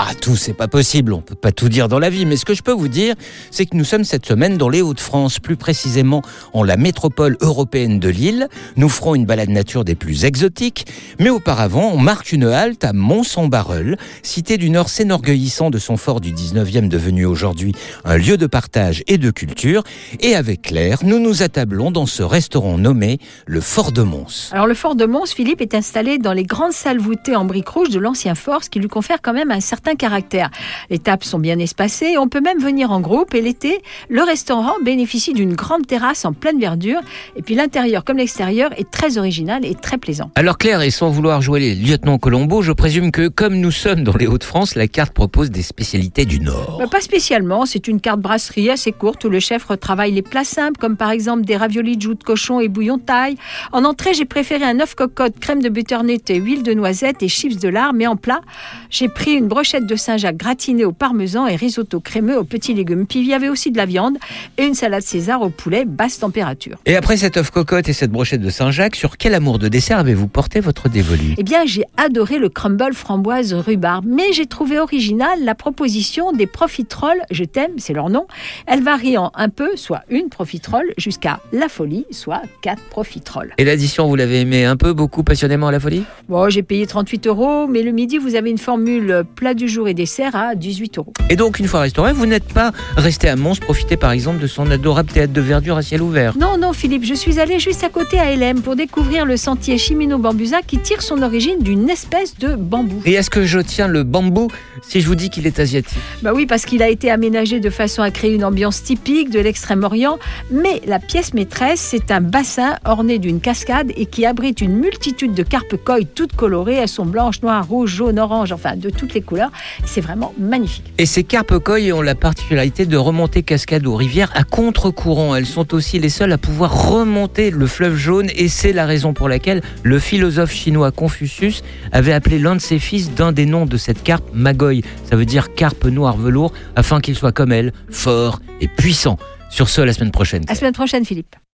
Ah, tout, c'est pas possible, on peut pas tout dire dans la vie, mais ce que je peux vous dire, c'est que nous sommes cette semaine dans les Hauts-de-France, plus précisément en la métropole européenne de Lille. Nous ferons une balade nature des plus exotiques, mais auparavant, on marque une halte à Mont-Saint-Barreul, cité du Nord s'énorgueillissant de son fort du 19e devenu aujourd'hui un lieu de partage et de culture. Et avec Claire, nous nous attablons dans ce restaurant nommé le Fort de Mons. Alors le fort de Mons, Philippe, est installé dans les grandes salles voûtées en briques rouges de l'ancien fort, ce qui lui confère quand même un certain caractère. Les tables sont bien espacées, on peut même venir en groupe et l'été, le restaurant bénéficie d'une grande terrasse en pleine verdure et puis l'intérieur comme l'extérieur est très original et très plaisant. Alors Claire, et sans vouloir jouer les lieutenants Colombo, je présume que comme nous sommes dans les Hauts-de-France, la carte propose des spécialités du Nord. Bah, pas spécialement, c'est une carte brasserie assez courte où le chef retravaille les plats simples comme par exemple des raviolis de joues de cochon et bouillon de taille. En entrée, j'ai préféré un œuf cocotte, crème de butternut, huile de noisette et chips de lard, mais en plat, j'ai pris une brochette de Saint-Jacques gratinée au parmesan et risotto crémeux aux petits légumes. Puis il y avait aussi de la viande et une salade César au poulet basse température. Et après cette œuf cocotte et cette brochette de Saint-Jacques, sur quel amour de dessert avez-vous porté votre dévolu? Eh bien, j'ai adoré le crumble framboise rhubarbe, mais j'ai trouvé original la proposition des profiteroles. Je t'aime, c'est leur nom. Elles varient en un peu, soit une profiterole, jusqu'à la folie, soit quatre profiteroles. Et l'addition, vous l'avez aimé un peu, beaucoup, passionnément la folie? Bon, j'ai payé 38 euros, mais le midi, vous avez une formule plat du jour et dessert à 18 euros. Et donc, une fois restauré, vous n'êtes pas resté à Mons profiter par exemple de son adorable théâtre de verdure à ciel ouvert Non, non, Philippe, je suis allée juste à côté à LM pour découvrir le sentier Chimino-Bambusa qui tire son origine d'une espèce de bambou. Et est-ce que je tiens le bambou si je vous dis qu'il est asiatique? Bah oui, parce qu'il a été aménagé de façon à créer une ambiance typique de l'extrême-orient. Mais la pièce maîtresse, c'est un bassin orné d'une cascade et qui abrite une multitude de carpes coy toutes colorées. Elles sont blanches, noires, rouges, jaunes, oranges, enfin de toutes les couleurs. C'est vraiment magnifique. Et ces carpes coy ont la particularité de remonter cascade aux rivières à contre-courant. Elles sont aussi les seules à pouvoir remonter le fleuve jaune et c'est la raison pour laquelle le philosophe chinois Confucius avait appelé l'un de ses fils d'un des noms de cette carpe Magoy. Ça veut dire carpe noire velours afin qu'il soit comme elle, fort et puissant. Sur ce, à la semaine prochaine. À la semaine prochaine, Philippe.